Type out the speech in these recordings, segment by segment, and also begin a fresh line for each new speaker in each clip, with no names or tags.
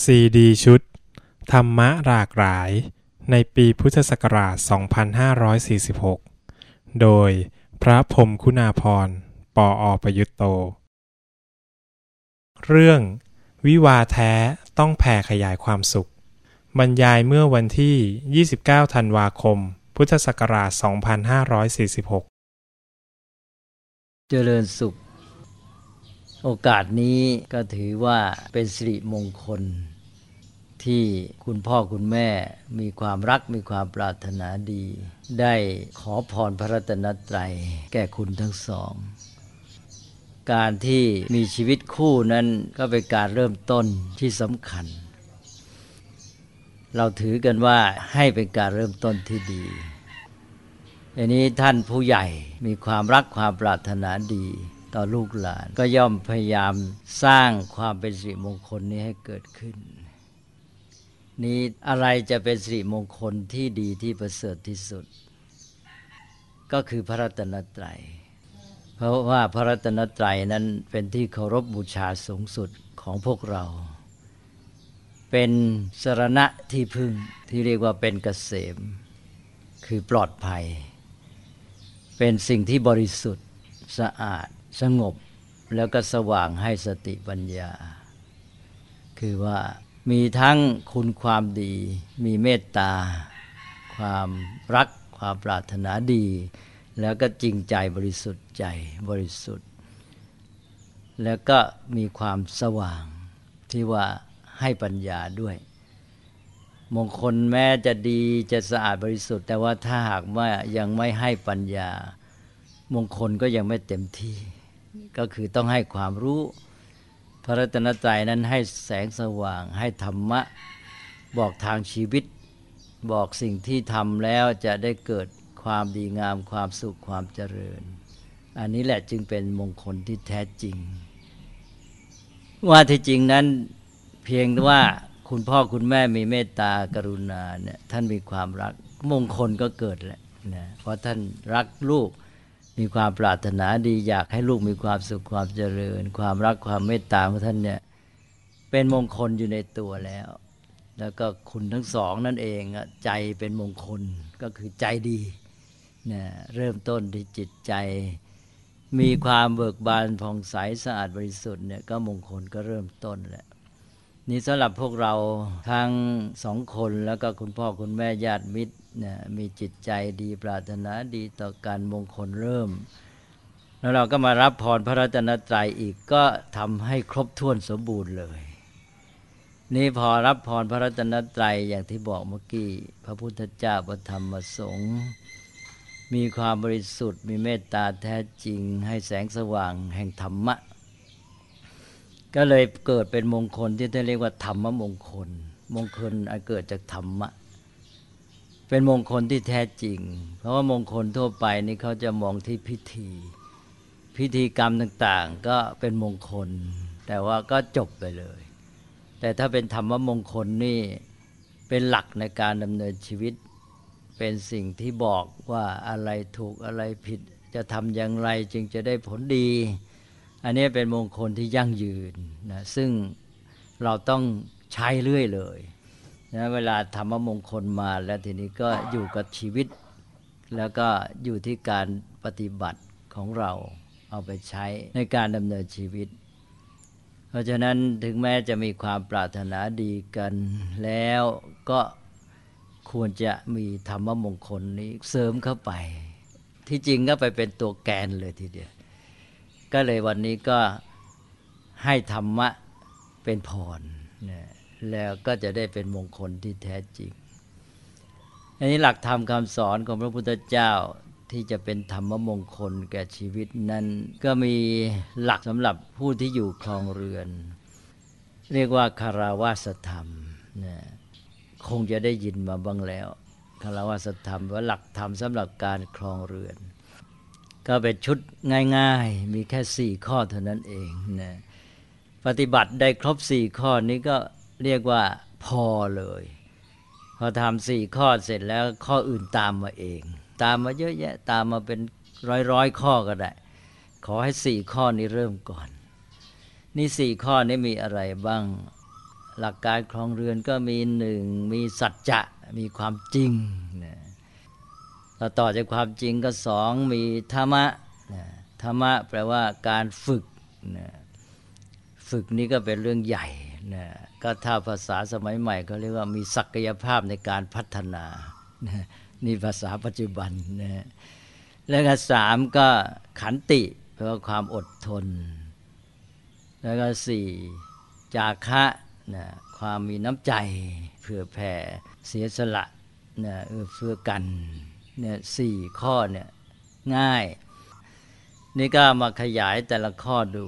ซีดีชุด ธรรมะหลากหลาย ในปีพุทธศักราช 2546 โดยพระพรมคุณาพรปออประยุตโต เรื่อง วิวาแท้ต้องแผ่ขยายความสุข บรรยายเมื่อวันที่ 29 ธันวาคม พุทธศักราช 2546
เจริญสุข โอกาสนี้ก็ถือว่าเป็นสิริมงคล ที่คุณพ่อคุณแม่มีความรักมีความปรารถนาดี ได้ขอพรพระรัตนตรัยแก่คุณทั้งสอง การที่มีชีวิตคู่นั้นก็เป็นการเริ่มต้นที่สำคัญ เราถือกันว่าให้เป็นการเริ่มต้นที่ดีอันนี้ท่านผู้ใหญ่มีความรักความปรารถนาดี ต่อลูกหลาน ก็ย่อมพยายามสร้างความเป็นสิริมงคลนี้ให้เกิดขึ้น นี้อะไรจะเป็นสิริมงคลที่ดีที่ประเสริฐที่สุด ก็คือพระรัตนตรัย เพราะว่าพระรัตนตรัยนั้นเป็นที่เคารพบูชาสูงสุดของพวกเรา เป็นสรณะที่พึ่งที่เรียกว่าเป็นเกษม คือปลอดภัย เป็นสิ่งที่บริสุทธิ์สะอาด สงบแล้วก็สว่างให้สติปัญญา คือว่ามีทั้งคุณความดี มีเมตตา ความรัก ความปรารถนาดี แล้วก็จริงใจบริสุทธิ์ใจบริสุทธิ์ แล้วก็มีความสว่างที่ว่าให้ปัญญาด้วย มงคลแม้จะดีจะสะอาดบริสุทธิ์ แต่ว่าถ้าหากว่ายังไม่ให้ปัญญา มงคลก็ยังไม่เต็มที่ ก็คือต้องให้ความรู้ พระรัตนตรัยนั้นให้แสงสว่าง ให้ธรรมะ บอกทางชีวิต บอกสิ่งที่ทำแล้วจะได้เกิดความดีงามความสุขความเจริญ อันนี้แหละจึงเป็นมงคลที่แท้จริง ว่าที่จริงนั้นเพียงว่าคุณพ่อคุณแม่มีเมตตากรุณาเนี่ยท่านมีความรักมงคลก็เกิดแหละนะเพราะท่านรักลูก มีความปรารถนาดีอยากให้ลูกมีความสุขความเจริญ ความรักความเมตตาของท่านเนี่ยเป็นมงคลอยู่ในตัวแล้ว แล้วก็คุณทั้งสองนั่นเองใจเป็นมงคลก็คือใจดีนะเริ่มต้นที่จิตใจ มีความเบิกบานผ่องใสสะอาดบริสุทธิ์เนี่ยก็มงคลก็เริ่มต้นแหละนี่สำหรับพวกเราทั้งสองคนแล้วก็คุณพ่อคุณแม่ญาติมิตร นะมีจิตใจดีปรารถนาดีต่อการมงคลเริ่ม แล้วเราก็มารับพรพระรัตนตรัยอีกก็ทำให้ครบถ้วนสมบูรณ์เลย นี่พอรับพรพระรัตนตรัยอย่างที่บอกเมื่อกี้ พระพุทธเจ้าพระธรรมสงฆ์มีความบริสุทธิ์ มีเมตตาแท้จริง ให้แสงสว่างแห่งธรรมะ ก็เลยเกิดเป็นมงคลที่ท่าเรียกว่าธรรมมงคล มงคลอันเกิดจากธรรมะ เป็นมงคลที่แท้จริง เพราะว่ามงคลทั่วไปนี่เขาจะมองที่พิธี พิธีกรรมต่างๆ ก็เป็นมงคล แต่ว่าก็จบไปเลย แต่ถ้าเป็นธรรมมงคลนี่เป็นหลักในการดำเนินชีวิต เป็นสิ่งที่บอกว่าอะไรถูกอะไรผิดจะทำอย่างไรจึงจะได้ผลดี อันนี้เป็นมงคลที่ยั่งยืนนะซึ่งเราต้องใช้เรื่อยเลย นะเวลาธรรมมงคลมาแล้วทีนี้ก็อยู่กับชีวิต แล้วก็อยู่ที่การปฏิบัติของเราเอาไปใช้ในการดำเนินชีวิต เพราะฉะนั้นถึงแม้จะมีความปรารถนาดีกันแล้วก็ควรจะมีธรรมมงคลนี้เสริมเข้าไป ที่จริงก็ไปเป็นตัวแกนเลยทีเดียว ก็เลยวันนี้ก็ให้ธรรมะเป็นพรนะ แล้วก็จะได้เป็นมงคลที่แท้จริง อันนี้หลักธรรมคำสอนของพระพุทธเจ้าที่จะเป็นธรรมมงคลแก่ชีวิตนั้น ก็มีหลักสำหรับผู้ที่อยู่ครองเรือน เรียกว่าคาราวาสธรรมนะคงจะได้ยินมาบ้างแล้วคาราวาสธรรมว่าหลักธรรมสำหรับการครองเรือน ก็เป็นชุดง่าย ๆ มีแค่สี่ข้อเท่านั้นเองนะปฏิบัติได้ครบสี่ข้อนี้ก็ เรียกว่าพอเลย พอทำสี่ข้อเสร็จแล้วข้ออื่นตามมาเอง ตามมาเยอะแยะตามมาเป็นร้อยร้อยข้อก็ได้ ขอให้สี่ข้อนี้เริ่มก่อน นี่สี่ข้อนี้มีอะไรบ้าง หลักการครองเรือนก็มีหนึ่งมีสัจจะมีความจริงนะต่อต่อจากความจริงก็สองมีธรรมะนะธรรมะแปลว่าการฝึกนะฝึกนี้ก็เป็นเรื่องใหญ่นะ ก็ถ้าภาษาสมัยใหม่เขาเรียกว่ามีศักยภาพในการพัฒนา นี่ภาษาปัจจุบันนะแล้วก็สามก็ขันติแปลว่าความอดทน แล้วก็สี่จาคะนะความมีน้ำใจเผื่อแผ่เสียสละนะเอื้อเฟื้อกันเนี่ยสี่ข้อเนี่ยง่าย นี่ก็มาขยายแต่ละข้อดู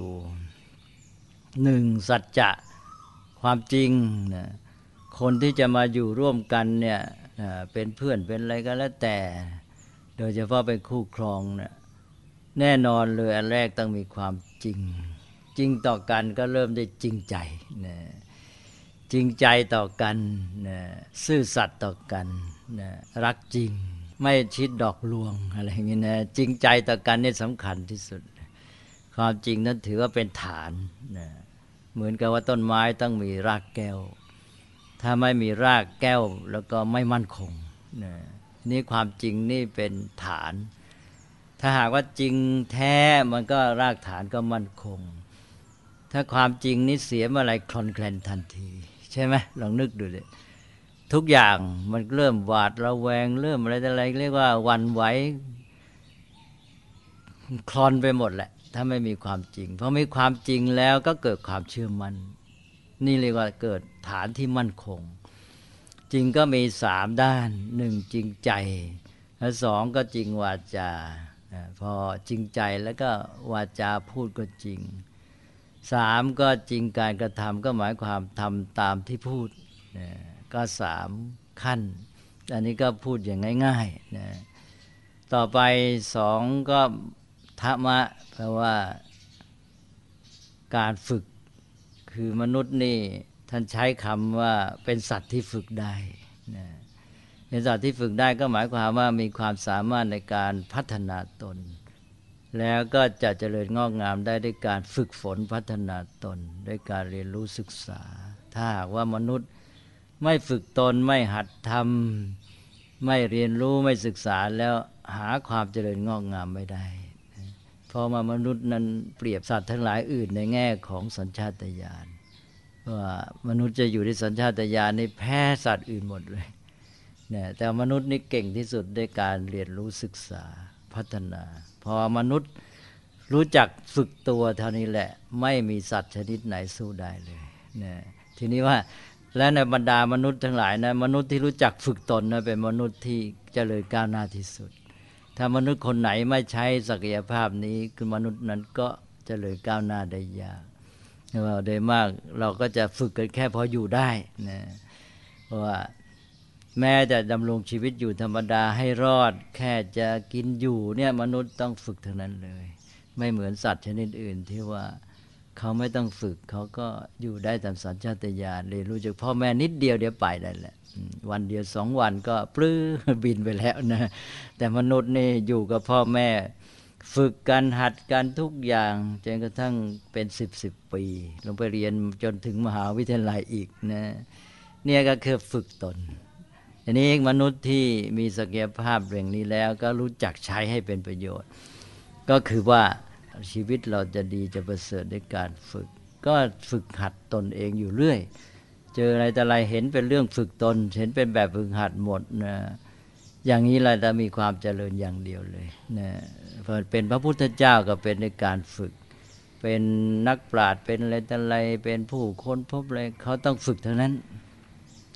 หนึ่งสัจจะ ความจริงนะคนที่จะมาอยู่ร่วมกันเนี่ยเป็นเพื่อนเป็นอะไรก็แล้วแต่ โดยเฉพาะเป็นคู่ครองเนี่ยแน่นอนเลยอันแรกต้องมีความจริง จริงต่อกันก็เริ่มได้จริงใจนะจริงใจต่อกันนะซื่อสัตย์ต่อกันนะรักจริง ไม่ชิดดอกลวงอะไรอย่างนี้นะจริงใจต่อกันนี่สำคัญที่สุด ความจริงนั้นถือว่าเป็นฐานนะ เหมือนกับว่าต้นไม้ต้องมีรากแก้ว ถ้าไม่มีรากแก้วแล้วก็ไม่มั่นคงนะนี่ความจริงนี่เป็นฐาน ถ้าหากว่าจริงแท้มันก็รากฐานก็มั่นคง ถ้าความจริงนี้เสียเมื่อไรคลอนแคลนทันที ใช่ไหมลองนึกดูเลยทุกอย่างมันเริ่มหวาดระแวง เริ่มอะไรอะไรเรียกว่าวันไหวคลอนไปหมดแหละ ถ้าไม่มีความจริง เพราะมีความจริงแล้วก็เกิดความเชื่อมัน่นนี่เรียกว่าเกิดฐานที่มั่นคง จริงก็มีสามด้านหนึ่งจริงใจและสองก็จริงวาจาพอจริงใจแล้วก็วาจาพูดก็จริงสามก็จริงการกระทำก็หมายความทำตามที่พูดก็สามขั้น อันนี้ก็พูดอย่างง่ายๆนะต่อไปสองก็ ธรรมะแปลว่าการฝึกคือมนุษย์นี่ท่านใช้คำว่าเป็นสัตว์ที่ฝึกได้นะเป็นสัตว์ที่ฝึกได้ก็หมายความว่ามีความสามารถในการพัฒนาตน แล้วก็จะเจริญงอกงามได้ด้วยการฝึกฝนพัฒนาตน ด้วยการเรียนรู้ศึกษา ถ้าหากว่ามนุษย์ไม่ฝึกตนไม่หัดทำไม่เรียนรู้ไม่ศึกษาแล้วหาความเจริญงอกงามไม่ได้ พอมามนุษย์นั้นเปรียบสัตว์ทั้งหลายอื่นในแง่ของสัญชาตญาณว่ามนุษย์จะอยู่ในสัญชาตญาณในแพ้สัตว์อื่นหมดเลยเนี่ยแต่มนุษย์นี่เก่งที่สุดด้วยการเรียนรู้ศึกษาพัฒนา พอมนุษย์รู้จักฝึกตัวเท่านี้แหละ ไม่มีสัตว์ชนิดไหนสู้ได้เลยเนี่ยทีนี้ว่าและในบรรดามนุษย์ทั้งหลายนะมนุษย์ที่รู้จักฝึกตนนะเป็นมนุษย์ที่เจริญก้าวหน้าที่สุด ถ้ามนุษย์คนไหนไม่ใช้ศักยภาพนี้คือมนุษย์นั้นก็จะเลยก้าวหน้าได้ยากว่าโดยมากเราก็จะฝึกกันแค่พออยู่ได้นะเพราะว่าแม้จะดำรงชีวิตอยู่ธรรมดาให้รอด แค่จะกินอยู่เนี่ยมนุษย์ต้องฝึกเท่านั้นเลย ไม่เหมือนสัตว์ชนิดอื่นที่ว่า เขาไม่ต้องฝึกเขาก็อยู่ได้ตามสัญชาตญาณเรียนรู้จากพ่อแม่นิดเดียวเดี๋ยวไปได้แหละ วันเดียวสองวันก็ปลื้บินไปแล้วนะ แต่มนุษย์นี่อยู่กับพ่อแม่ ฝึกกันหัดกันทุกอย่างจนกระทั่งเป็นสิบสิบปี ลงไปเรียนจนถึงมหาวิทยาลัยอีกนะเนี่ยก็คือฝึกตนอันนี้มนุษย์ที่มีศักยภาพเรื่องนี้แล้วก็รู้จักใช้ให้เป็นประโยชน์ ก็คือว่า ชีวิตเราจะดีจะประเสริฐด้วยการฝึก ก็ฝึกหัดตนเองอยู่เรื่อย เจออะไรแต่อะไรเห็นเป็นเรื่องฝึกตน เห็นเป็นแบบฝึกหัดหมดนะอย่างนี้เราจะมีความเจริญอย่างเดียวเลยนะเป็นพระพุทธเจ้าก็เป็นในการฝึก เป็นนักปราชญ์เป็นอะไรแต่อะไรเป็นผู้ค้นพบอะไรเขาต้องฝึกเท่านั้น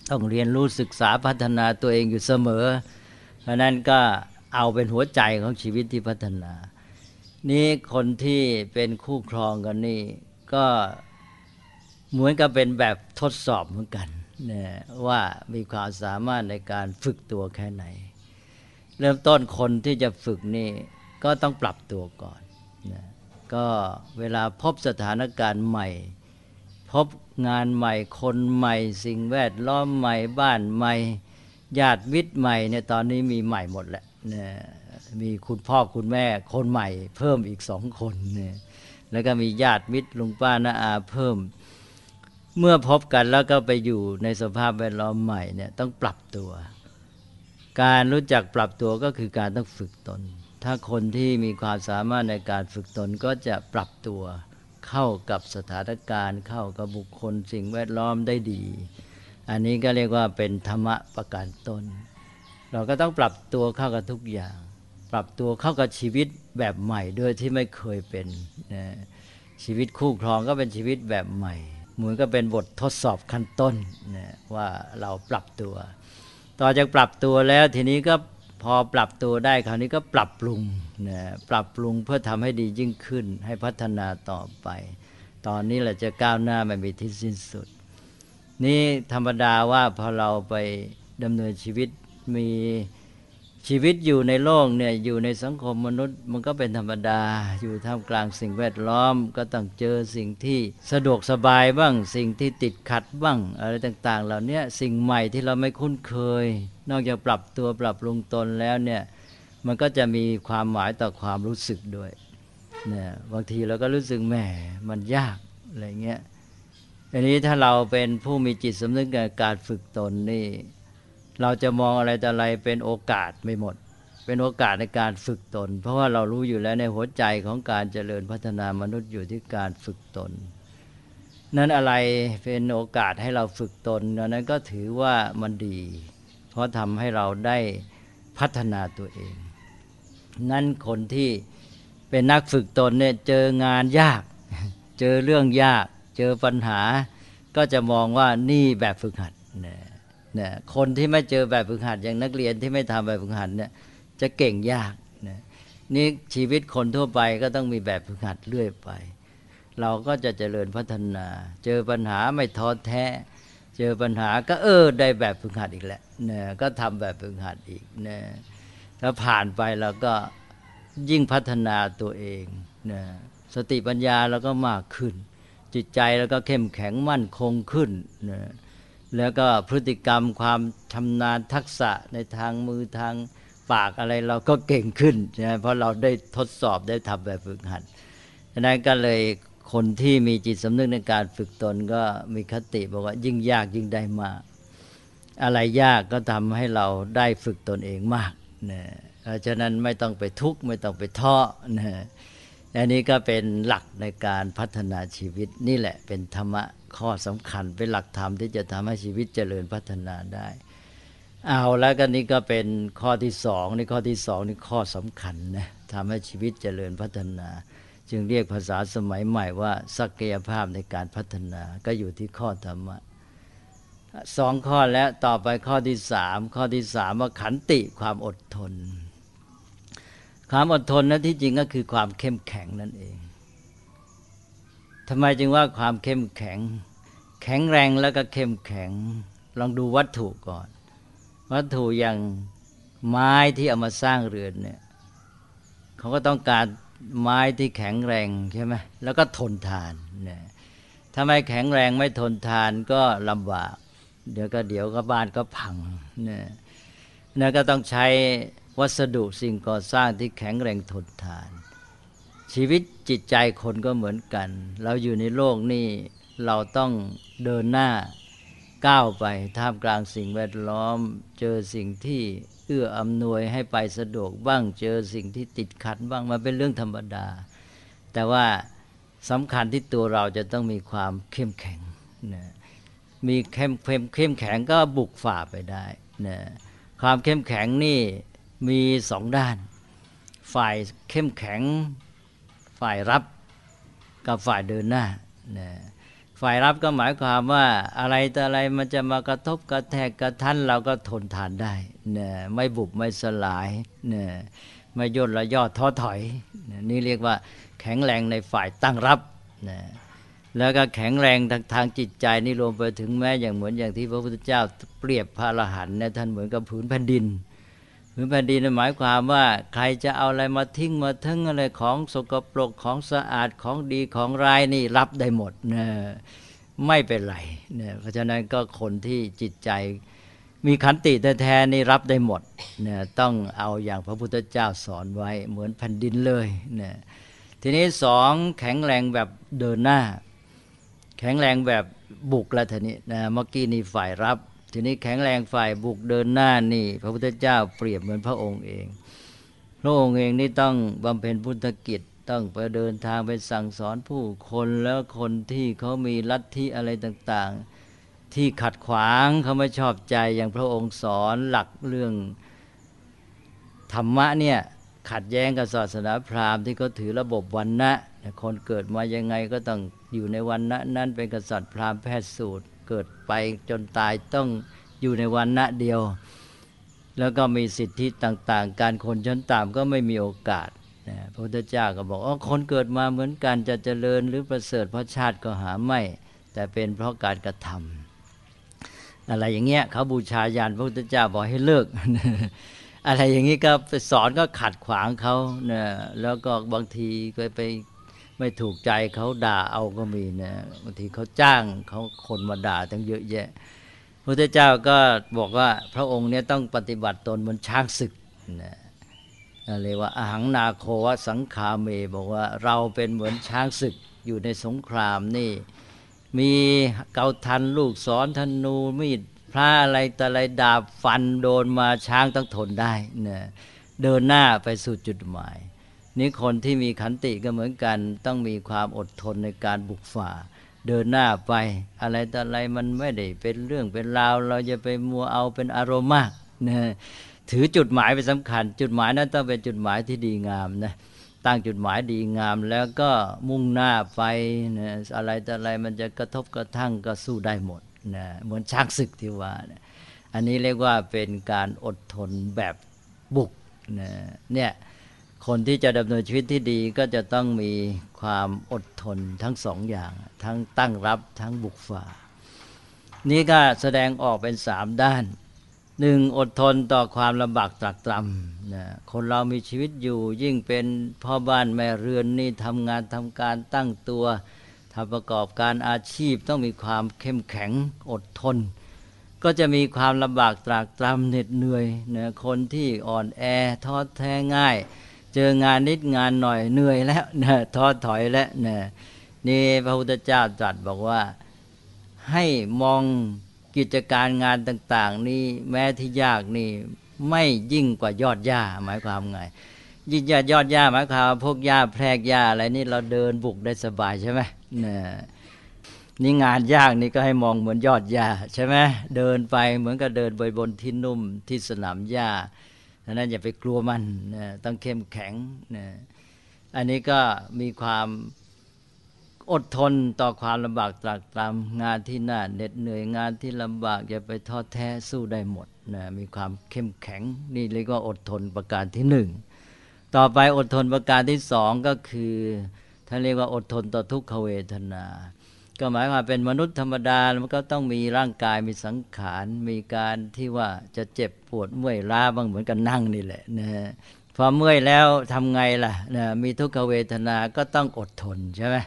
ต้องเรียนรู้ศึกษาพัฒนาตัวเองอยู่เสมอ เพราะนั้นก็เอาเป็นหัวใจของชีวิตที่พัฒนา นี้คนที่เป็นคู่ครองกันนี่ก็เหมือนกับเป็นแบบทดสอบเหมือนกันนะว่ามีความสามารถในการฝึกตัวแค่ไหน เริ่มต้นคนที่จะฝึกนี่ก็ต้องปรับตัวก่อนนะก็เวลาพบสถานการณ์ใหม่ พบงานใหม่คนใหม่ สิ่งแวดล้อมใหม่บ้านใหม่ ญาติมิตรใหม่เนี่ยตอนนี้มีใหม่หมดแหละนะ มีคุณพ่อคุณแม่คนใหม่ เพิ่มอีกสองคนเนี่ยแล้วก็มีญาติมิตรลุงป้าน้าอาเพิ่ม เมื่อพบกันแล้วก็ไปอยู่ในสภาพแวดล้อมใหม่เนี่ยต้องปรับตัว การรู้จักปรับตัวก็คือการต้องฝึกตน ถ้าคนที่มีความสามารถในการฝึกตนก็จะปรับตัวเข้ากับสถานการณ์เข้ากับบุคคลสิ่งแวดล้อมได้ดี อันนี้ก็เรียกว่าเป็นธรรมะประการตน เราก็ต้องปรับตัวเข้ากับทุกอย่าง ปรับตัวเข้ากับชีวิตแบบใหม่ด้วยที่ไม่เคยเป็นนะชีวิตคู่ครองก็เป็นชีวิตแบบใหม่เหมือนก็เป็นบททดสอบขั้นต้นนะว่าเราปรับตัว ต่อจากปรับตัวแล้วทีนี้ก็พอปรับตัวได้คราวนี้ก็ปรับปรุงนะปรับปรุงเพื่อทำให้ดียิ่งขึ้น ให้พัฒนาต่อไป ตอนนี้แหละจะก้าวหน้าไม่มีที่สิ้นสุด นี่ธรรมดาว่าพอเราไปดำเนินชีวิตมี ชีวิตอยู่ในโลกเนี่ยอยู่ในสังคมมนุษย์ มันก็เป็นธรรมดา อยู่ท่ามกลางสิ่งแวดล้อม ก็ต้องเจอสิ่งที่สะดวกสบายบ้าง สิ่งที่ติดขัดบ้าง อะไรต่างๆ เหล่านี้สิ่งใหม่ที่เราไม่คุ้นเคย นอกจากปรับตัวปรับปรุงตนแล้วเนี่ยมันก็จะมีความหมายต่อความรู้สึกด้วยเนี่ยบางทีเราก็รู้สึกแหมมันยากอะไรเงี้ยอันนี้ถ้าเราเป็นผู้มีจิตสำนึกในการฝึกตนนี่ เราจะมองอะไรแต่อะไรเป็นโอกาสไม่หมด เป็นโอกาสในการฝึกตน เพราะว่าเรารู้อยู่แล้วในหัวใจของการเจริญพัฒนามนุษย์อยู่ที่การฝึกตน นั้นอะไรเป็นโอกาสให้เราฝึกตนนั้นก็ถือว่ามันดี เพราะทำให้เราได้พัฒนาตัวเอง นั้นคนที่เป็นนักฝึกตนเนี่ยเจองานยาก เจอเรื่องยาก เจอปัญหา ก็จะมองว่านี่แบบฝึกหัด นี่ยนะคนที่ไม่เจอแบบฝึกหัดอย่างนักเรียนที่ไม่ทำแบบฝึกหัดเนี่ยจะเก่งยากนะนี่ชีวิตคนทั่วไปก็ต้องมีแบบฝึกหัดเรื่อยไป เราก็จะเจริญพัฒนา เจอปัญหาไม่ท้อแท้ เจอปัญหาก็เออได้แบบฝึกหัดอีกแหละนะก็ทำแบบฝึกหัดอีกนะถ้าผ่านไปเราก็ยิ่งพัฒนาตัวเองนะสติปัญญาเราก็มากขึ้น จิตใจเราก็เข้มแข็งมั่นคงขึ้นนะ แล้วก็พฤติกรรมความชำนาญทักษะในทางมือทางปากอะไรเราก็เก่งขึ้นใช่ไหมเพราะเราได้ทดสอบได้ทำแบบฝึกหัดดังนั้นก็เลยคนที่มีจิตสำนึกในการฝึกตนก็มีคติบอกว่ายิ่งยากยิ่งได้มาก อะไรยากก็ทำให้เราได้ฝึกตนเองมากนะเพราะฉะนั้นไม่ต้องไปทุกข์ไม่ต้องไปท้อนะอันนี้ก็เป็นหลักในการพัฒนาชีวิตนี่แหละเป็นธรรมะ ข้อสำคัญเป็นหลักธรรมที่จะทำให้ชีวิตเจริญพัฒนาได้ เอาแล้วก็นี่ก็เป็นข้อที่สองนี่ข้อที่สองนี่ข้อสำคัญนะทำให้ชีวิตเจริญพัฒนา จึงเรียกภาษาสมัยใหม่ว่าศักยภาพในการพัฒนาก็อยู่ที่ข้อธรรมะสองข้อแล้วต่อไปข้อที่สามข้อที่สามว่าขันติความอดทน ความอดทนนั้นที่จริงก็คือความเข้มแข็งนั่นเอง ทำไมจึงว่าความเข้มแข็ง แข็งแรงแล้วก็เข้มแข็ง ลองดูวัตถุก่อน วัตถุอย่างไม้ที่เอามาสร้างเรือนเนี่ยเขาก็ต้องการไม้ที่แข็งแรงใช่ไหมแล้วก็ทนทานเนี่ยถ้าไม่แข็งแรงไม่ทนทานก็ลำบาก เดี๋ยวก็เดี๋ยวก็บ้านก็พังเนี่ยนั่นก็ต้องใช้วัสดุสิ่งก่อสร้างที่แข็งแรงทนทาน ชีวิตจิตใจคนก็เหมือนกัน เราอยู่ในโลกนี่เราต้องเดินหน้าก้าวไปท่ามกลางสิ่งแวดล้อม เจอสิ่งที่เอื้ออำนวยให้ไปสะดวกบ้างเจอสิ่งที่ติดขัดบ้างมาเป็นเรื่องธรรมดา แต่ว่าสำคัญที่ตัวเราจะต้องมีความเข้มแข็งนะมีเข้มเข้มเข้มแข็งก็บุกฝ่าไปได้นะความเข้มแข็งนี่มีสองด้าน ฝ่ายเข้มแข็ง ฝ่ายรับกับฝ่ายเดินหน้านะฝ่ายรับก็หมายความว่าอะไรแต่อะไรมันจะมากระทบกระแทกกระทันเราก็ทนทานได้นะไม่บุบไม่สลายนะไม่ย่นละยอดท้อถอยนะนี่เรียกว่าแข็งแรงในฝ่ายตั้งรับนะแล้วก็แข็งแรงทางทางจิตใจนี่รวมไปถึงแม้อย่างเหมือนอย่างที่พระพุทธเจ้าเปรียบพระอรหันต์เนี่ยท่านเหมือนกับผืนแผ่นดิน ผืนแผ่นดินหมายความว่า ใครจะเอาอะไรมาทิ้งมาทั้งอะไรของสกปรกของสะอาดของดีของร้ายนี่รับได้หมดนะไม่เป็นไรเนี่ยเพราะฉะนั้นก็คนที่จิตใจมีขันติแท้ๆนี่รับได้หมดเนี่ยต้องเอาอย่างพระพุทธเจ้าสอนไว้เหมือนแผ่นดินเลยเนี่ยทีนี้สองแข็งแรงแบบเดินหน้า แข็งแรงแบบบุกแล้วทีนี้นะเมื่อกี้นี่ฝ่ายรับ ทีนี้แข็งแรงฝ่ายบุกเดินหน้านี่ พระพุทธเจ้าเปรียบเหมือนพระองค์เอง พระองค์เองนี่ต้องบำเพ็ญพุทธกิจต้องไปเดินทางไปสั่งสอนผู้คนแล้วคนที่เขามีลัทธิอะไรต่าง ๆ ที่ขัดขวางเขาไม่ชอบใจอย่างพระองค์สอนหลักเรื่องธรรมะเนี่ยขัดแย้งกับศาสนาพราหมณ์ที่เขาถือระบบวันนะคนเกิดมายังไงก็ต้องอยู่ในวันนะนั้นเป็นกษัตริย์พราหมณ์แพทย์สูตร เกิดไปจนตายต้องอยู่ในวันนะเดียว แล้วก็มีสิทธิต่างๆ การคนชั้นต่ำก็ไม่มีโอกาสพระพุทธเจ้าก็บอกอ๋อคนเกิดมาเหมือนกันจะเจริญหรือประเสริฐเพราะชาติก็หาไม่ แต่เป็นเพราะการกระทำอะไรอย่างเงี้ยเขาบูชายันพระพุทธเจ้าบอกให้เลิก อะไรอย่างนี้ก็ไปสอนก็ขัดขวางเขานะแล้วก็บางทีก็ไป ไม่ถูกใจเขาด่าเอาก็มีนะบางทีเขาจ้างเขาคนมาด่าตั้งเยอะแยะพระเจ้าก็บอกว่าพระองค์เนี่ยต้องปฏิบัติตนเหมือนช้างศึกนะเรียกว่าอาหังนาโควสังขาเม บอกว่าเราเป็นเหมือนช้างศึกอยู่ในสงครามนี่ มีเกาทันลูกศรธนูมีดพระอะไรแต่อะไรดาบฟันโดนมาช้างต้องทนได้นะเดินหน้าไปสู่จุดหมาย นี่คนที่มีขันติก็เหมือนกัน ต้องมีความอดทนในการบุกฝ่า เดินหน้าไป อะไรแต่อะไรมันไม่ได้เป็นเรื่องเป็นราว เราจะไปมัวเอาเป็นอารมณ์มากนะถือจุดหมายเป็นสำคัญ จุดหมายนั้นต้องเป็นจุดหมายที่ดีงามนะตั้งจุดหมายดีงามแล้วก็มุ่งหน้าไปนะอะไรแต่อะไรมันจะกระทบกระทั่งก็สู้ได้หมดนะเหมือนช้างศึกที่ว่านะอันนี้เรียกว่าเป็นการอดทนแบบบุกนะเนี่ย คนที่จะดำเนินชีวิตที่ดีก็จะต้องมีความอดทนทั้งสองอย่าง ทั้งตั้งรับทั้งบุกฝ่า นี่ก็แสดงออกเป็นสามด้านหนึ่งอดทนต่อความลำบากตรากตรำนะคนเรามีชีวิตอยู่ยิ่งเป็นพ่อบ้านแม่เรือนนี่ทำงานทำการตั้งตัวทำประกอบการอาชีพต้องมีความเข้มแข็งอดทน ก็จะมีความลำบากตรากตรำเหน็ดเหนื่อยนะคนที่อ่อนแอท้อแท้ง่าย เจองานนิดงานหน่อยเหนื่อยแล้วนะท้อถอยแล้วนะนี่พระพุทธเจ้าตรัสบอกว่าให้มองกิจการงานต่าง ๆ นี่แม้ที่ยากนี่ไม่ยิ่งกว่ายอดหญ้าหมายความไง ยิ่งยอดยอดหญ้าหมายความพวกหญ้าแพรกหญ้าอะไรนี่เราเดินบุกได้สบายใช่ไหมนี่นี่งานยากนี่ก็ให้มองเหมือนยอดหญ้าใช่ไหมเดินไปเหมือนกับเดินบนบนที่นุ่มที่สนามหญ้า ดังนั้นอย่าไปกลัวมันนะต้องเข้มแข็งนะอันนี้ก็มีความอดทนต่อความลำบากตรากตรำงานที่น่าเหน็ดเหนื่อยงานที่ลำบากอย่าไปท้อแท้สู้ได้หมดนะมีความเข้มแข็งนี่เรียกว่าอดทนประการที่หนึ่งต่อไปอดทนประการที่สองก็คือท่านเรียกว่าอดทนต่อทุกขเวทนา ก็หมายความเป็นมนุษย์ธรรมดามันก็ต้องมีร่างกายมีสังขาร มีการที่ว่าจะเจ็บปวดเมื่อยล้าบ้างเหมือนกันนั่งนี่แหละนะพอเมื่อยแล้วทำไงล่ะนะมีทุกขเวทนาก็ต้องอดทนใช่ไหม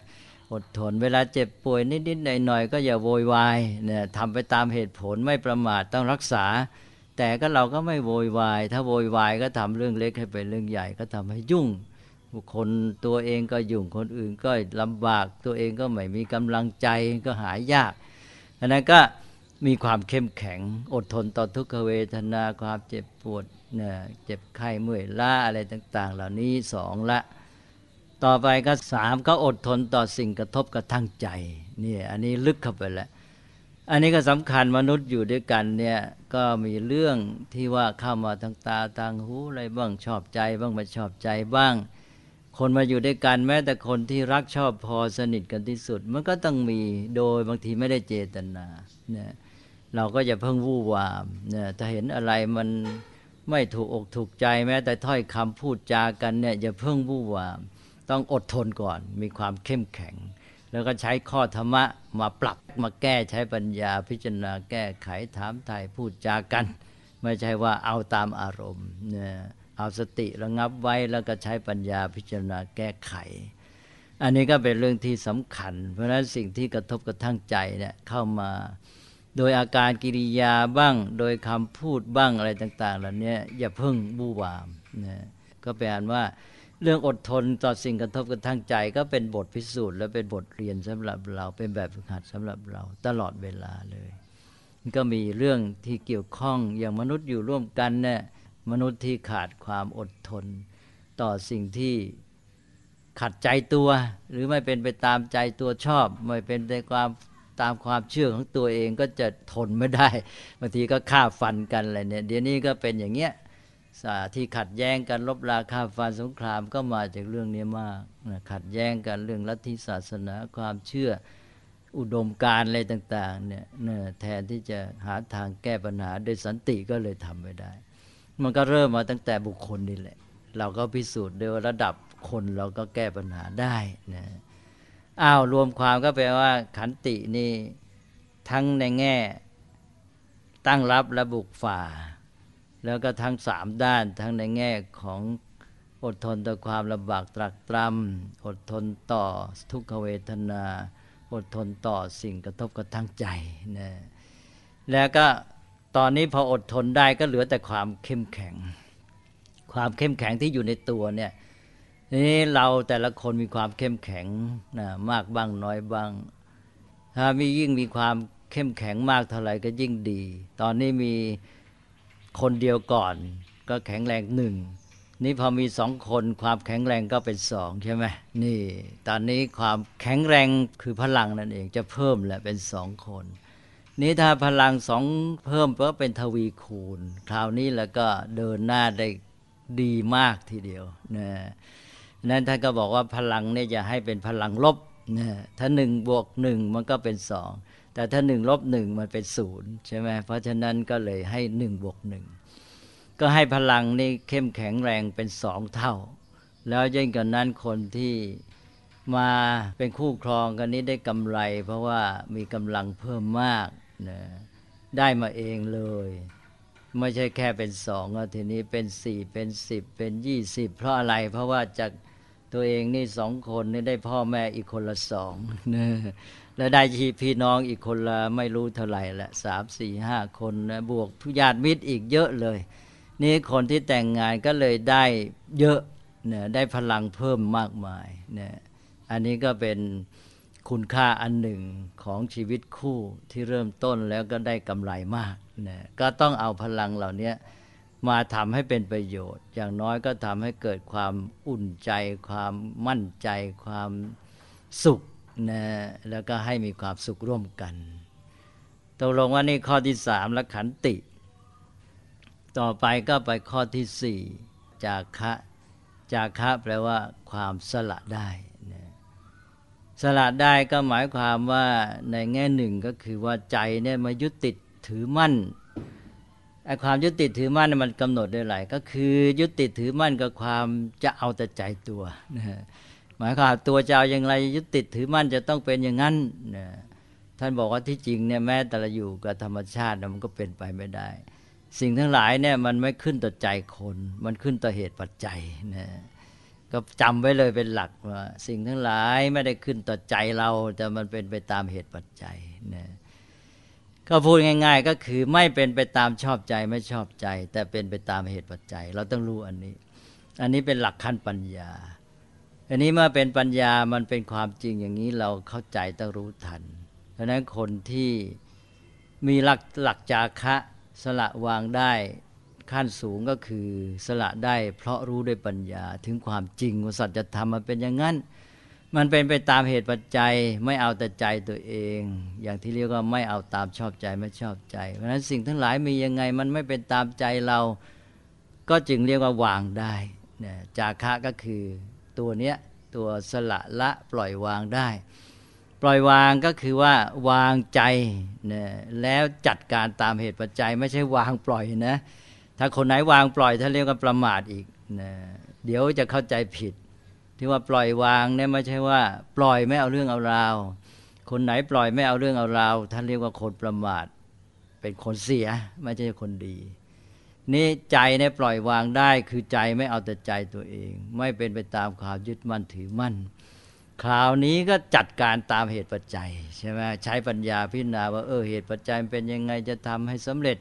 อดทน เวลาเจ็บป่วยนิดๆหน่อยๆก็อย่าโวยวายเนี่ยทำไปตามเหตุผลไม่ประมาทต้องรักษา แต่ก็เราก็ไม่โวยวาย ถ้าโวยวายก็ทำเรื่องเล็กให้เป็นเรื่องใหญ่ก็ทำให้ยุ่ง คนตัวเองก็ยุ่งคนอื่นก็ลำบากตัวเองก็ไม่มีกำลังใจก็หายยากอันนั้นก็มีความเข้มแข็งอดทนต่อทุกขเวทนาความเจ็บปวดเนี่ยเจ็บไข้เมื่อยล้าอะไรต่าง ๆ เหล่านี้สองละ ต่อไปก็สามก็อดทนต่อสิ่งกระทบกระทั่งใจนี่อันนี้ลึกเข้าไปแล้วอันนี้ก็สำคัญมนุษย์อยู่ด้วยกันเนี่ยก็มีเรื่องที่ว่าเข้ามาทางตาทางหูอะไรบ้างชอบใจบ้างไม่ชอบใจบ้าง คนมาอยู่ด้วยกันแม้แต่คนที่รักชอบพอสนิทกันที่สุด มันก็ต้องมีโดยบางทีไม่ได้เจตนาเนี่ยเราก็อย่าเพิ่งวู่วามเนี่ยถ้าเห็นอะไรมันไม่ถูกอกถูกใจแม้แต่ถ้อยคำพูดจากันเนี่ยอย่าเพิ่งวู่วาม ต้องอดทนก่อน มีความเข้มแข็ง แล้วก็ใช้ข้อธรรมะมาปรับมาแก้ใช้ปัญญาพิจารณาแก้ไขถามไถ่พูดจากัน ไม่ใช่ว่าเอาตามอารมณ์เนี่ย เอาสติระงับไว้แล้วก็ใช้ปัญญาพิจารณาแก้ไข อันนี้ก็เป็นเรื่องที่สำคัญ เพราะฉะนั้นสิ่งที่กระทบกระทั่งใจเนี่ยเข้ามา โดยอาการกิริยาบ้าง โดยคำพูดบ้างอะไรต่างๆเหล่านี้อย่าเพิ่งบูวามนะก็แปลว่าเรื่องอดทนต่อสิ่งกระทบกระทั่งใจ ก็เป็นบทพิสูจน์และเป็นบทเรียนสำหรับเราเป็นแบบฝึกหัดสำหรับเราตลอดเวลาเลย ก็มีเรื่องที่เกี่ยวข้องอย่างมนุษย์อยู่ร่วมกันเนี่ย มนุษย์ที่ขาดความอดทน ต่อสิ่งที่ขัดใจตัว หรือไม่เป็นไปตามใจตัวชอบ ไม่เป็นไปความตามความเชื่อของตัวเองก็จะทนไม่ได้บางทีก็ฆ่าฟันกันอะไรเนี่ยเดี๋ยวนี้ก็เป็นอย่างเงี้ยที่ขัดแย้งกันลบราฆ่าฟันสงครามก็มาจากเรื่องนี้มากขัดแย้งกันเรื่องลัทธิศาสนาความเชื่ออุดมการอะไรต่างๆเนี่ยแทนที่จะหาทางแก้ปัญหาโดยสันติก็เลยทำไม่ได้ มันก็เริ่มมาตั้งแต่บุคคลนี่แหละ เราก็พิสูจน์โดยระดับคนเราก็แก้ปัญหาได้นะอ้าวรวมความก็แปลว่า ขันตินี่ทั้งในแง่ ตั้งรับและบุกฝ่า แล้วก็ทั้งสามด้าน ทั้งในแง่ของอดทนต่อความลำบากตรักตรำอดทนต่อทุกขเวทนา อดทนต่อสิ่งกระทบกระทั่งใจนะแล้วก็ ตอนนี้พออดทนได้ก็เหลือแต่ความเข้มแข็ง ความเข้มแข็งที่อยู่ในตัวเนี่ยนี้เราแต่ละคนมีความเข้มแข็งนะมากบ้างน้อยบ้าง ถ้ามียิ่งมีความเข้มแข็งมากเท่าไหร่ก็ยิ่งดี ตอนนี้มีคนเดียวก่อน ก็แข็งแรงหนึ่งนี่พอมีสองคนความแข็งแรงก็เป็นสองใช่ไหมนี่ ตอนนี้ความแข็งแรงคือพลังนั่นเองจะเพิ่มแหละเป็นสองคน นี่ถ้าพลังสองเพิ่มก็เป็นทวีคูณ คราวนี้แล้วก็เดินหน้าได้ดีมากทีเดียวนะนั้นท่านก็บอกว่าพลังเนี่ยจะให้เป็นพลังลบนะถ้าหนึ่งบวกหนึ่งมันก็เป็นสองแต่ถ้าหนึ่งลบหนึ่งมันเป็นศูนย์ใช่ไหมเพราะฉะนั้นก็เลยให้หนึ่งบวกหนึ่งก็ให้พลังนี่เข้มแข็งแรงเป็นสองเท่า แล้วยิ่งกว่านั้นคนที่มาเป็นคู่ครองกันนี้ได้กำไร เพราะว่ามีกำลังเพิ่มมาก นะได้มาเองเลย ไม่ใช่แค่เป็นสองทีนี้เป็นสี่เป็นสิบเป็นยี่สิบเพราะอะไร เพราะว่าจากตัวเองนี่สองคนนี่ได้พ่อแม่อีกคนละสองนะแล้วได้ชีพี่น้องอีกคนละไม่รู้เท่าไหร่ละสามสี่ห้าคนนะบวกทุญาติมิตรอีกเยอะเลย นี่คนที่แต่งงานก็เลยได้เยอะเนี่ยได้พลังเพิ่มมากมายเนี่ยอันนี้ก็เป็น คุณค่าอันหนึ่งของชีวิตคู่ที่เริ่มต้นแล้วก็ได้กำไรมากนะก็ต้องเอาพลังเหล่านี้มาทำให้เป็นประโยชน์ อย่างน้อยก็ทำให้เกิดความอุ่นใจ ความมั่นใจ ความสุขนะแล้วก็ให้มีความสุขร่วมกันตกลงว่านี่ข้อที่สามและขันติ ต่อไปก็ไปข้อที่สี่จากคะ จากคะแปลว่าความสละได้ สละได้ก็หมายความว่าในแง่หนึ่งก็คือว่าใจเนี่ยมายึดติดถือมั่นไอ้ความยึดติดถือมั่นมันกำหนดได้หลายก็คือยึดติดถือมั่นกับความจะเอาแต่ใจตัวนะหมายความตัวจะเอาอย่างไรยึดติดถือมั่นจะต้องเป็นอย่างนั้นนะท่านบอกว่าที่จริงเนี่ยแม้แต่ละอยู่กับธรรมชาติมันก็เป็นไปไม่ได้ สิ่งทั้งหลายเนี่ยมันไม่ขึ้นต่อใจคน มันขึ้นต่อเหตุปัจจัยนะ ก็จำไว้เลยเป็นหลักว่า สิ่งทั้งหลายไม่ได้ขึ้นต่อใจเรา แต่มันเป็นไปตามเหตุปัจจัยนะก็พูดง่าย ๆ ก็คือไม่เป็นไปตามชอบใจไม่ชอบใจ แต่เป็นไปตามเหตุปัจจัย เราต้องรู้อันนี้ อันนี้เป็นหลักขั้นปัญญา อันนี้เมื่อเป็นปัญญามันเป็นความจริงอย่างนี้เราเข้าใจต้องรู้ทันเพราะนั้นคนที่มีหลักหลักจาคะสละวางได้ ขั้นสูงก็คือสละได้เพราะรู้ด้วยปัญญาถึงความจริงว่าสัจธรรมมันเป็นอย่างนั้น มันเป็นไปตามเหตุปัจจัยไม่เอาแต่ใจตัวเอง อย่างที่เรียกว่าไม่เอาตามชอบใจไม่ชอบใจ เพราะฉะนั้นสิ่งทั้งหลายมียังไงมันไม่เป็นตามใจเรา ก็จึงเรียกว่าวางได้นะจาคะก็คือตัวเนี้ยตัวสละละปล่อยวางได้ ปล่อยวางก็คือว่าวางใจนะแล้วจัดการตามเหตุปัจจัย ไม่ใช่วางปล่อยนะ ถ้าคนไหนวางปล่อยถ้านเรียกว่าประมาทอีกนะเดี๋ยวจะเข้าใจผิด ที่ว่าปล่อยวางเนี่ยไม่ใช่ว่า ปล่อยไม่เอาเรื่องเอาราว คนไหนปล่อยไม่เอาเรื่องเอาราวท่านเรียกว่าคนประมาท เป็นคนเสียไม่ใช่คนดี นี่ใจเนี่ยปล่อยวางได้คือใจไม่เอาแต่ใจตัวเอง ไม่เป็นไปตามความยึดมั่นถือมั่นคราวนี้ก็จัดการตามเหตุปัจจัยใช่ไหมใช้ปัญญาพิจารณาว่าเออเหตุปัจจัยเป็นยังไงจะทำให้สำเร็จ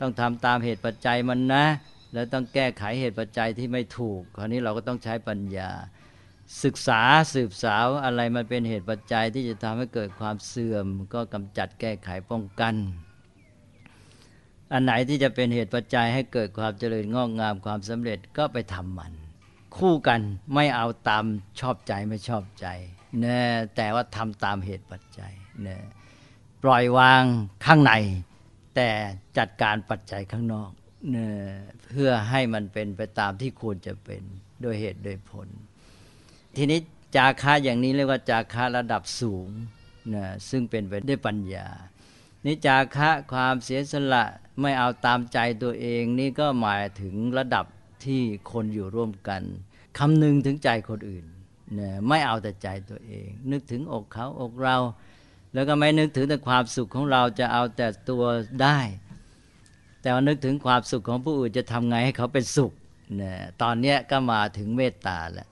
ต้องทำตามเหตุปัจจัยมันนะ แล้วต้องแก้ไขเหตุปัจจัยที่ไม่ถูก คราวนี้เราก็ต้องใช้ปัญญา ศึกษาสืบสาวอะไรมันเป็นเหตุปัจจัยที่จะทำให้เกิดความเสื่อม ก็กำจัดแก้ไขป้องกัน อันไหนที่จะเป็นเหตุปัจจัยให้เกิดความเจริญงอกงามความสำเร็จก็ไปทำมัน คู่กันไม่เอาตามชอบใจไม่ชอบใจนะแต่ว่าทำตามเหตุปัจจัยเนะปล่อยวางข้างใน แต่จัดการปัจจัยข้างนอกเนเพื่อให้มันเป็นไปตามที่ควรจะเป็นโดยเหตุโดยผล ทีนี้จาคะอย่างนี้เรียกว่าจาคะระดับสูงนะซึ่งเป็นไปด้วยปัญญานิจาคะความเสียสละไม่เอาตามใจตัวเอง นี่ก็หมายถึงระดับที่คนอยู่ร่วมกันคำนึงถึงใจคนอื่นนะไม่เอาแต่ใจตัวเอง นึกถึงอกเขาอกเรา แล้วก็ไม่นึกถึงแต่ความสุขของเราจะเอาแต่ตัวได้ แต่ว่านึกถึงความสุขของผู้อื่นจะทำไงให้เขาเป็นสุขเนะตอนนี้ก็มาถึงเมตตาแล้ว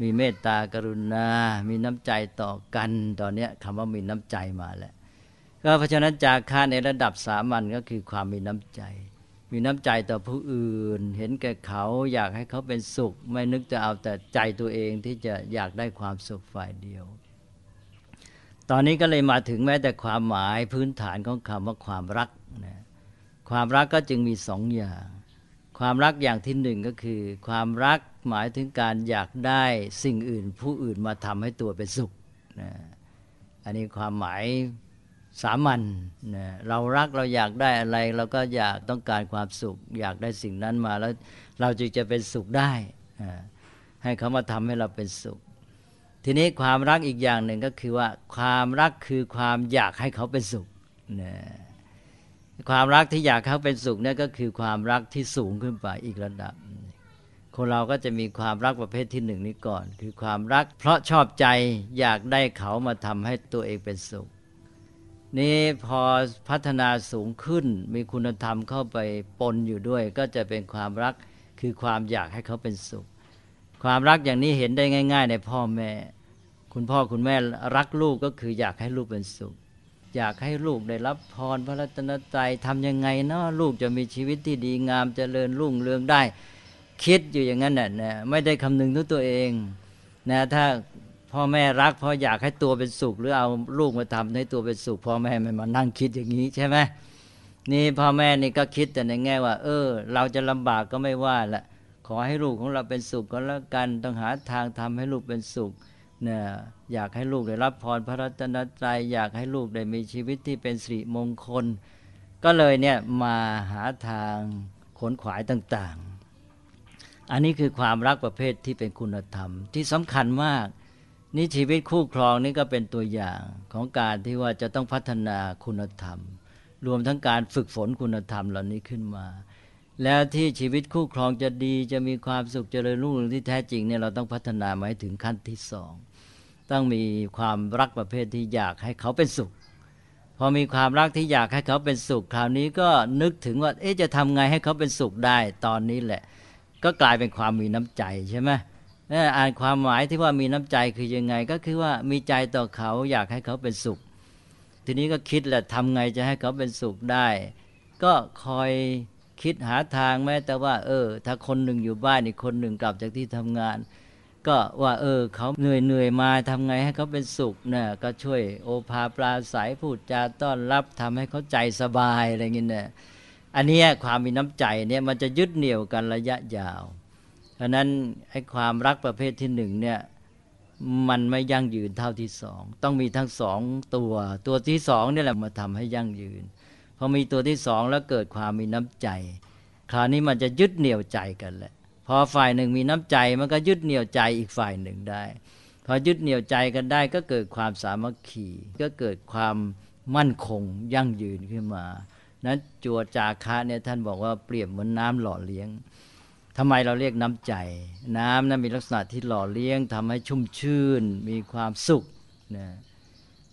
มีเมตตากรุณา มีน้ำใจต่อกัน ตอนนี้คำว่ามีน้ำใจมาแล้วก็เพราะฉะนั้นจาค่าในระดับสามัญก็คือความมีน้ำใจ มีน้ำใจต่อผู้อื่น เห็นแก่เขาอยากให้เขาเป็นสุข ไม่นึกจะเอาแต่ใจตัวเองที่จะอยากได้ความสุขฝ่ายเดียว ตอนนี้ก็เลยมาถึงแม้แต่ความหมายพื้นฐานของคำว่าความรักนะความรักก็จึงมีสองอย่าง ความรักอย่างที่หนึ่งก็คือ ความรักหมายถึงการอยากได้สิ่งอื่น ผู้อื่นมาทำให้ตัวเป็นสุขนะอันนี้ความหมายสามัญนะเรารักเราอยากได้อะไร เราก็อยากต้องการความสุข อยากได้สิ่งนั้นมาแล้วเราจึงจะเป็นสุขได้นะให้เขามาทำให้เราเป็นสุข ทีนี้ความรักอีกอย่างหนึ่งก็คือว่าความรักคือความอยากให้เขาเป็นสุขนะความรักที่อยากเขาเป็นสุขเนี่ยก็คือความรักที่สูงขึ้นไปอีกระดับ คนเราก็จะมีความรักประเภทที่หนึ่งนี้ก่อน คือความรัก เพราะชอบใจอยากได้เขามาทำให้ตัวเองเป็นสุข นี่พอพัฒนาสูงขึ้นมีคุณธรรมเข้าไปปนอยู่ด้วย ก็จะเป็นความรักคือความอยากให้เขาเป็นสุข ความรักอย่างนี้เห็นได้ง่าย ๆ ในพ่อแม่ คุณพ่อคุณแม่รักลูกก็คืออยากให้ลูกเป็นสุข อยากให้ลูกได้รับพรพระรัตนตรัยทำยังไงเนาะลูกจะมีชีวิตที่ดีงามจเจริญรุ่งเรืองได้ คิดอยู่อย่างนั้นน่ะนะไม่ได้คำนึงถึงตัวเองนะถ้าพ่อแม่รักเพราะอยากให้ตัวเป็นสุข หรือเอาลูกมาทำให้ตัวเป็นสุขพ่อแม่ไม่มานั่งคิดอย่างนี้ใช่ไหมนี่พ่อแม่นี่ก็คิดแต่ในแง่ว่า เออ เราจะลำบากก็ไม่ว่าละขอให้ลูกของเราเป็นสุขก็แล้วกันต้องหาทางทำให้ลูกเป็นสุข เนี่ยอยากให้ลูกได้รับพรพระรัตนตรัยอยากให้ลูกได้มีชีวิตที่เป็นสิริมงคล ก็เลยเนี่ยมาหาทางขนขวายต่างๆ อันนี้คือความรักประเภทที่เป็นคุณธรรมที่สำคัญมาก นี่ชีวิตคู่ครองนี่ก็เป็นตัวอย่างของการที่ว่าจะต้องพัฒนาคุณธรรม รวมทั้งการฝึกฝนคุณธรรมเหล่านี้ขึ้นมา แล้วที่ชีวิตคู่ครองจะดีจะมีความสุขเจริญรุ่งเรืองที่แท้จริงเนี่ยเราต้องพัฒนามาให้ถึงขั้นที่สอง ต้องมีความรักประเภทที่อยากให้เขาเป็นสุข พอมีความรักที่อยากให้เขาเป็นสุข คราวนี้ก็นึกถึงว่า เอ๊ะจะทำไงให้เขาเป็นสุขได้ตอนนี้แหละ ก็กลายเป็นความมีน้ำใจใช่ไหมอ่านความหมายที่ว่ามีน้ำใจคือยังไง ก็คือว่ามีใจต่อเขาอยากให้เขาเป็นสุข ทีนี้ก็คิดแหละทำไงจะให้เขาเป็นสุขได้ ก็คอยคิดหาทางแม้แต่ว่า เออ ถ้าคนหนึ่งอยู่บ้านอีกคนหนึ่งกลับจากที่ทำงาน ก็ว่าเออเขาเหนื่อยเหนื่อยมาทำไงให้เขาเป็นสุขเนี่ยก็ช่วยโอภาปราศัยพูดจาต้อนรับทำให้เขาใจสบายอะไรเงี้ยเนี่ยอันนี้ความมีน้ำใจเนี่ยมันจะยึดเหนี่ยวกันระยะยาวเพราะนั้นไอ้ความรักประเภทที่หนึ่งเนี่ยมันไม่ยั่งยืนเท่าที่สองต้องมีทั้งสองตัวตัวที่สองนี่แหละมาทำให้ยั่งยืนพอมีตัวที่สองแล้วเกิดความมีน้ำใจ คราวนี้มันจะยึดเหนี่ยวใจกันแหละ พอฝ่ายหนึ่งมีน้ำใจมันก็ยึดเหนี่ยวใจอีกฝ่ายหนึ่งได้ พอยึดเหนี่ยวใจกันได้ก็เกิดความสามัคคีก็เกิดความมั่นคงยั่งยืนขึ้นมา นั้นจัวจาคะเนี่ยท่านบอกว่าเปรียบเหมือนน้ำหล่อเลี้ยงทำไมเราเรียกน้ำใจ น้ำนั้นมีลักษณะที่หล่อเลี้ยงทำให้ชุ่มชื่น มีความสุขนะ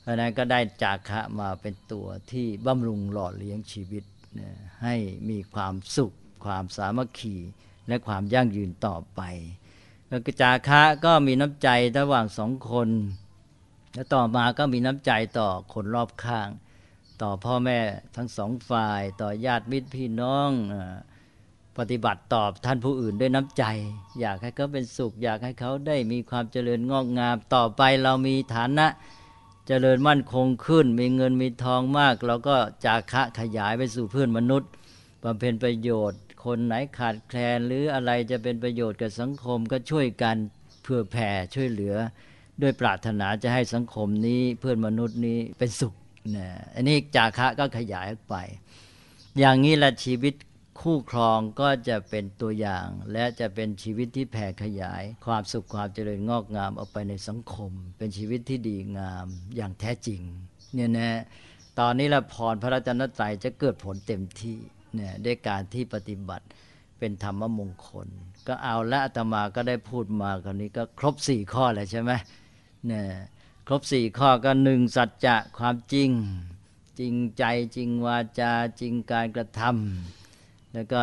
เพราะนั้นก็ได้จาคะมาเป็นตัวที่บำรุงหล่อเลี้ยงชีวิตนะให้มีความสุข ความสามัคคี และความยั่งยืนต่อไปแล้วก็จาคะก็มีน้ำใจระหว่างสองคน แล้วต่อมาก็มีน้ำใจต่อคนรอบข้าง ต่อพ่อแม่ทั้งสองฝ่าย ต่อญาติมิตรพี่น้องปฏิบัติตอบท่านผู้อื่นด้วยน้ำใจ อยากให้เขาเป็นสุข อยากให้เขาได้มีความเจริญงอกงาม ต่อไปเรามีฐานะเจริญมั่นคงขึ้น มีเงินมีทองมาก เราก็จาคะขยายไปสู่เพื่อนมนุษย์บำเพ็ญประโยชน์ คนไหนขาดแคลนหรืออะไรจะเป็นประโยชน์กับสังคมก็ช่วยกันเพื่อแผ่ช่วยเหลือ ด้วยปรารถนาจะให้สังคมนี้เพื่อนมนุษย์นี้เป็นสุขนะอันนี้จาคะก็ขยายไป อย่างนี้ละชีวิตคู่ครองก็จะเป็นตัวอย่าง และจะเป็นชีวิตที่แผ่ขยาย ความสุขความเจริญงอกงามออกไปในสังคม เป็นชีวิตที่ดีงามอย่างแท้จริงเนี่ยนะตอนนี้ละพรพระราชนตรัยจะเกิดผลเต็มที่ เนี่ยด้วยการที่ปฏิบัติเป็นธรรมมงคล ก็เอาละอาตมาก็ได้พูดมาคราวนี้ก็ครบสี่ข้อแล้วใช่ไหมเนี่ยครบสี่ข้อก็หนึ่งสัจจะความจริง จริงใจจริงวาจาจริงการกระทำแล้วก็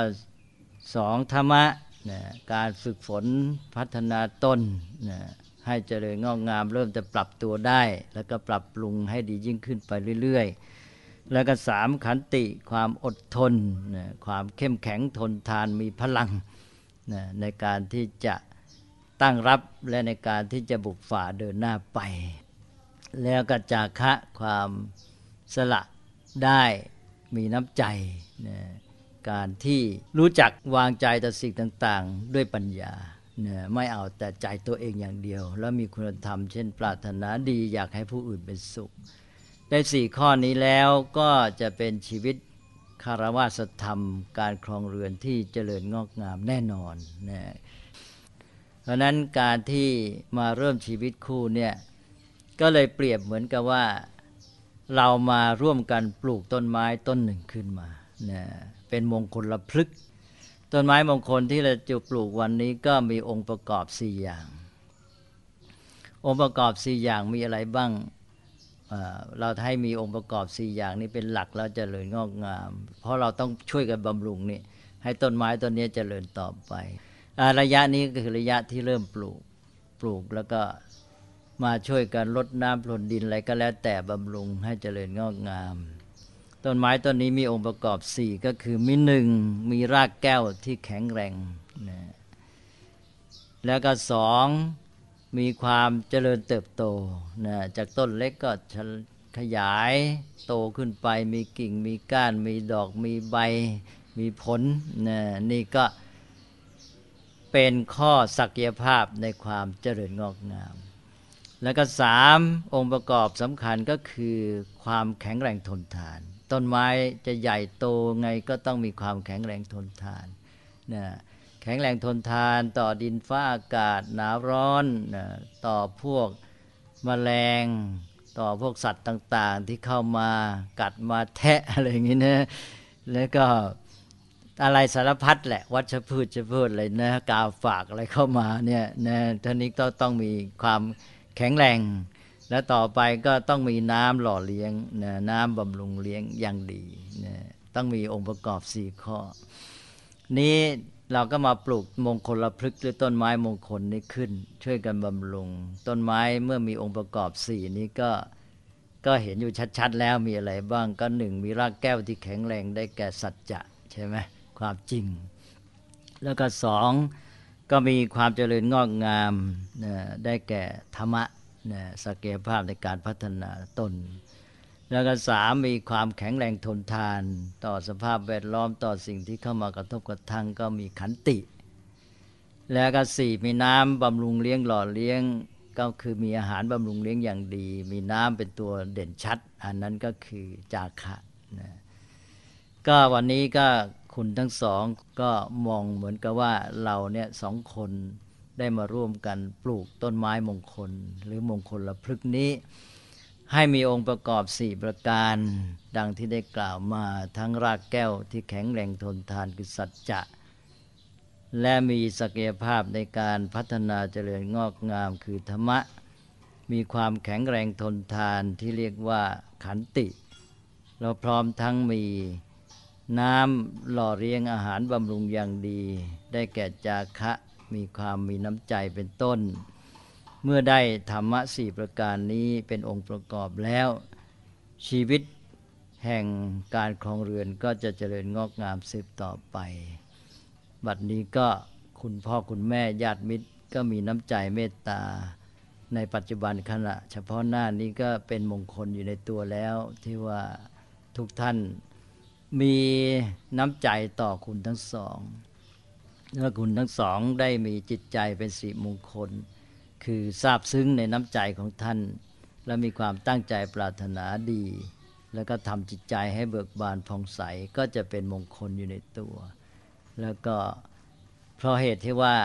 สองธรรมะนะการฝึกฝนพัฒนาตนนะให้เจริญงอกงามเริ่มจะปรับตัวได้ แล้วก็ปรับปรุงให้ดียิ่งขึ้นไปเรื่อย ๆ แล้วก็สามขันติความอดทนนะความเข้มแข็งทนทานมีพลังนะในการที่จะตั้งรับและในการที่จะบุกฝ่าเดินหน้าไป แล้วก็จาคะความสละได้มีน้ำใจนะการที่รู้จักวางใจต่อสิ่งต่างๆ ด้วยปัญญานะไม่เอาแต่ใจตัวเองอย่างเดียว แล้วมีคุณธรรมเช่น ปรารถนาดีอยากให้ผู้อื่นเป็นสุข ได้สี่ข้อนี้แล้วก็จะเป็นชีวิตคารวะธรรม การครองเรือนที่เจริญงอกงามแน่นอนนะเพราะนั้นการที่มาเริ่มชีวิตคู่เนี่ยก็เลยเปรียบเหมือนกับว่าเรามาร่วมกันปลูกต้นไม้ต้นหนึ่งขึ้นมานะเป็นมงคลละพฤกษ์ต้นไม้มงคลที่เราจะปลูกวันนี้ก็มีองค์ประกอบสี่อย่าง องค์ประกอบสี่อย่างมีอะไรบ้าง เราให้มีองค์ประกอบสี่อย่างนี้เป็นหลักแล้วจเจริญงอกงาม เพราะเราต้องช่วยกันบำรุงนี่ให้ต้นไม้ต้นนี้เจริญต่อไป ระยะนี้ก็คือระยะที่เริ่มปลูกปลูกแล้วก็มาช่วยกันลดน้ำพรวนดินอะไรก็แล้วแต่บำรุงให้เจริญงอกงาม ต้นไม้ต้นนี้มีองค์ประกอบสี่ก็คือมีหนึ่งมีรากแก้วที่แข็งแรงนะแล้วก็สอง มีความเจริญเติบโตนะจากต้นเล็กก็ขยายโตขึ้นไป มีกิ่งมีก้าน มีดอกมีใบ มีผลนะนี่ก็เป็นข้อศักยภาพในความเจริญงอกงาม แล้วก็สามองค์ประกอบสำคัญก็คือความแข็งแรงทนทาน ต้นไม้จะใหญ่โตไงก็ต้องมีความแข็งแรงทนทานนะ แข็งแรงทนทานต่อดินฟ้าอากาศหนาวร้อนนะต่อพวกมแมลง ต่อพวกสัตว์ต่างๆ ที่เข้ามากัดมาแทะอะไรอย่างนี้นะแล้วก็อะไรสารพัดแหละวัชพืชจะพืชอะไรนะกาฝากอะไรเข้ามาเนี่ยนะท่านี้ก็ต้องมีความแข็งแรง และต่อไปก็ต้องมีน้ำหล่อเลี้ยงนะน้ำบำรุงเลี้ยงอย่างดีนะต้องมีองค์ประกอบสี่ข้อ นี้ เราก็มาปลูกมงคลละพฤกษ์หรือต้นไม้มงคลนี้ขึ้น ช่วยกันบำรุง ต้นไม้เมื่อมีองค์ประกอบสี่นี้ก็ก็เห็นอยู่ชัดๆ แล้วมีอะไรบ้างก็หนึ่งมีรากแก้วที่แข็งแรงได้แก่สัจจะใช่ไหมความจริง แล้วก็สองก็มีความเจริญงอกงามได้แก่ธรรมะสเกภาพในการพัฒนาตน แล้วก็สามมีความแข็งแรงทนทาน ต่อสภาพแวดล้อมต่อสิ่งที่เข้ามากระทบกระทั่งก็มีขันติ แล้วก็สี่มีน้ำบำรุงเลี้ยงหล่อเลี้ยงก็คือมีอาหารบำรุงเลี้ยงอย่างดี มีน้ำเป็นตัวเด่นชัด อันนั้นก็คือจาคะนะก็วันนี้ก็คุณทั้งสองก็มองเหมือนกับว่าเราเนี่ยสองคนได้มาร่วมกันปลูกต้นไม้มงคล หรือมงคลละพฤกนี้ ให้มีองค์ประกอบสี่ประการ ดังที่ได้กล่าวมาทั้งรากแก้วที่แข็งแรงทนทานคือสัจจะ และมีศักยภาพในการพัฒนาเจริญงอกงามคือธรรมะ มีความแข็งแรงทนทานที่เรียกว่าขันติ เราพร้อมทั้งมีน้ำหล่อเลี้ยงอาหารบำรุงอย่างดี ได้แก่จาคะมีความมีน้ำใจเป็นต้น เมื่อได้ธรรมะสี่ประการนี้เป็นองค์ประกอบแล้ว ชีวิตแห่งการครองเรือนก็จะเจริญงอกงามสืบต่อไป บัดนี้ก็คุณพ่อคุณแม่ญาติมิตรก็มีน้ำใจเมตตา ในปัจจุบันขณะ เฉพาะหน้านี้ก็เป็นมงคลอยู่ในตัวแล้ว ที่ว่าทุกท่านมีน้ำใจต่อคุณทั้งสองและคุณทั้งสองได้มีจิตใจเป็นสีมงคล คือทราบซึ้งในน้ำใจของท่าน และมีความตั้งใจปรารถนาดี แล้วก็ทำจิตใจให้เบิกบานผ่องใสก็จะเป็นมงคลอยู่ในตัว แล้วก็เพราะเหตุที่ว่า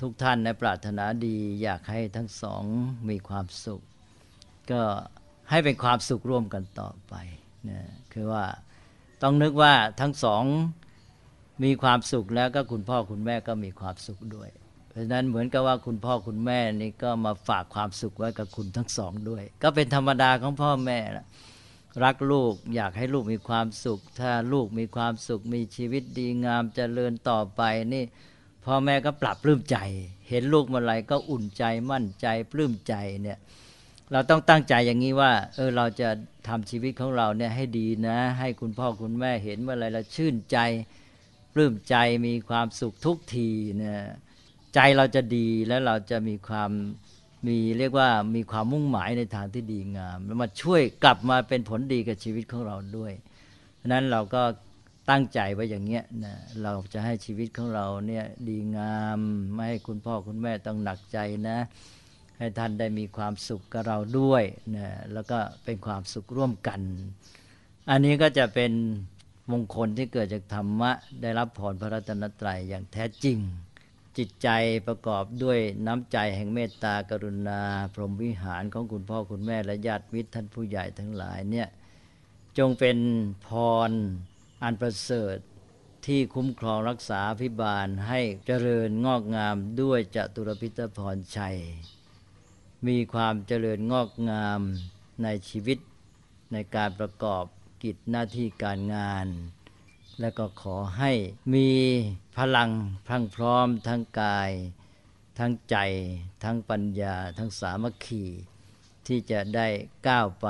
ทุกท่านในปรารถนาดีอยากให้ทั้งสองมีความสุข ก็ให้เป็นความสุขร่วมกันต่อไปนะคือว่าต้องนึกว่าทั้งสองมีความสุขแล้วก็คุณพ่อคุณแม่ก็มีความสุขด้วย ราะฉะนั้นเหมือนกับว่าคุณพ่อคุณแม่นี่ก็มาฝากความสุขไว้กับคุณทั้งสองด้วย ก็เป็นธรรมดาของพ่อแม่ละรักลูกอยากให้ลูกมีความสุข ถ้าลูกมีความสุข มีชีวิตดีงามจเจริญต่อไปนี่พ่อแม่ก็ปรับปลื้มใจ เห็นลูกเมื่อไรก็อุ่นใจมั่นใจปลื้มใจเนี่ยเราต้องตั้งใจอย่างนี้ว่าเออเราจะทำชีวิตของเราเนี่ยให้ดีนะ ให้คุณพ่อคุณแม่เห็นเมื่อไรเราชื่นใจปลื้มใจมีความสุขทุกทีเนี่ย ใจเราจะดีแล้วเราจะมีความมีเรียกว่ามีความมุ่งหมายในทางที่ดีงามแล้วมาช่วยกลับมาเป็นผลดีกับชีวิตของเราด้วยเพราะนั้นเราก็ตั้งใจไว้อย่างเงี้ยนะเราจะให้ชีวิตของเราเนี่ยดีงาม ไม่ให้คุณพ่อคุณแม่ต้องหนักใจนะ ให้ท่านได้มีความสุขกับเราด้วยนะแล้วก็เป็นความสุขร่วมกัน อันนี้ก็จะเป็นมงคลที่เกิดจากธรรมะ ได้รับพรพระรัตนตรัยอย่างแท้จริง จิตใจประกอบด้วยน้ำใจแห่งเมตตากรุณา พรหมวิหารของคุณพ่อคุณแม่และญาติมิตรท่านผู้ใหญ่ทั้งหลายเนี่ยจงเป็นพรอันประเสริฐที่คุ้มครองรักษาพิบาลให้เจริญงอกงามด้วยจตุรพิทพรชัย มีความเจริญงอกงามในชีวิตในการประกอบกิจหน้าที่การงาน และก็ขอให้มีพลังพรั่งพร้อมทั้งกาย ทั้งใจ ทั้งปัญญา ทั้งสามัคคี ที่จะได้ก้าวไป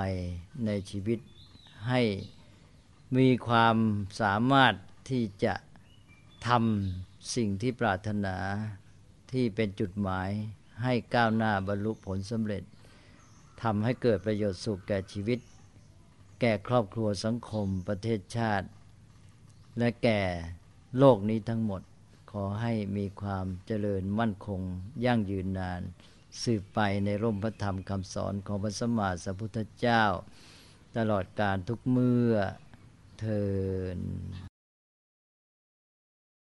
ในชีวิตให้มีความสามารถที่จะทำสิ่งที่ปรารถนาที่เป็นจุดหมายให้ก้าวหน้าบรรลุผลสำเร็จทำให้เกิดประโยชน์สุขแก่ชีวิต แก่ครอบครัวสังคมประเทศชาติ และแก่โลกนี้ทั้งหมดขอให้มีความเจริญมั่นคง ยั่งยืนนาน สืบไปในร่มพระธรรมคำสอนของพระสมมาสัพพุทธเจ้า ตลอดการทุกเมื่อเทิน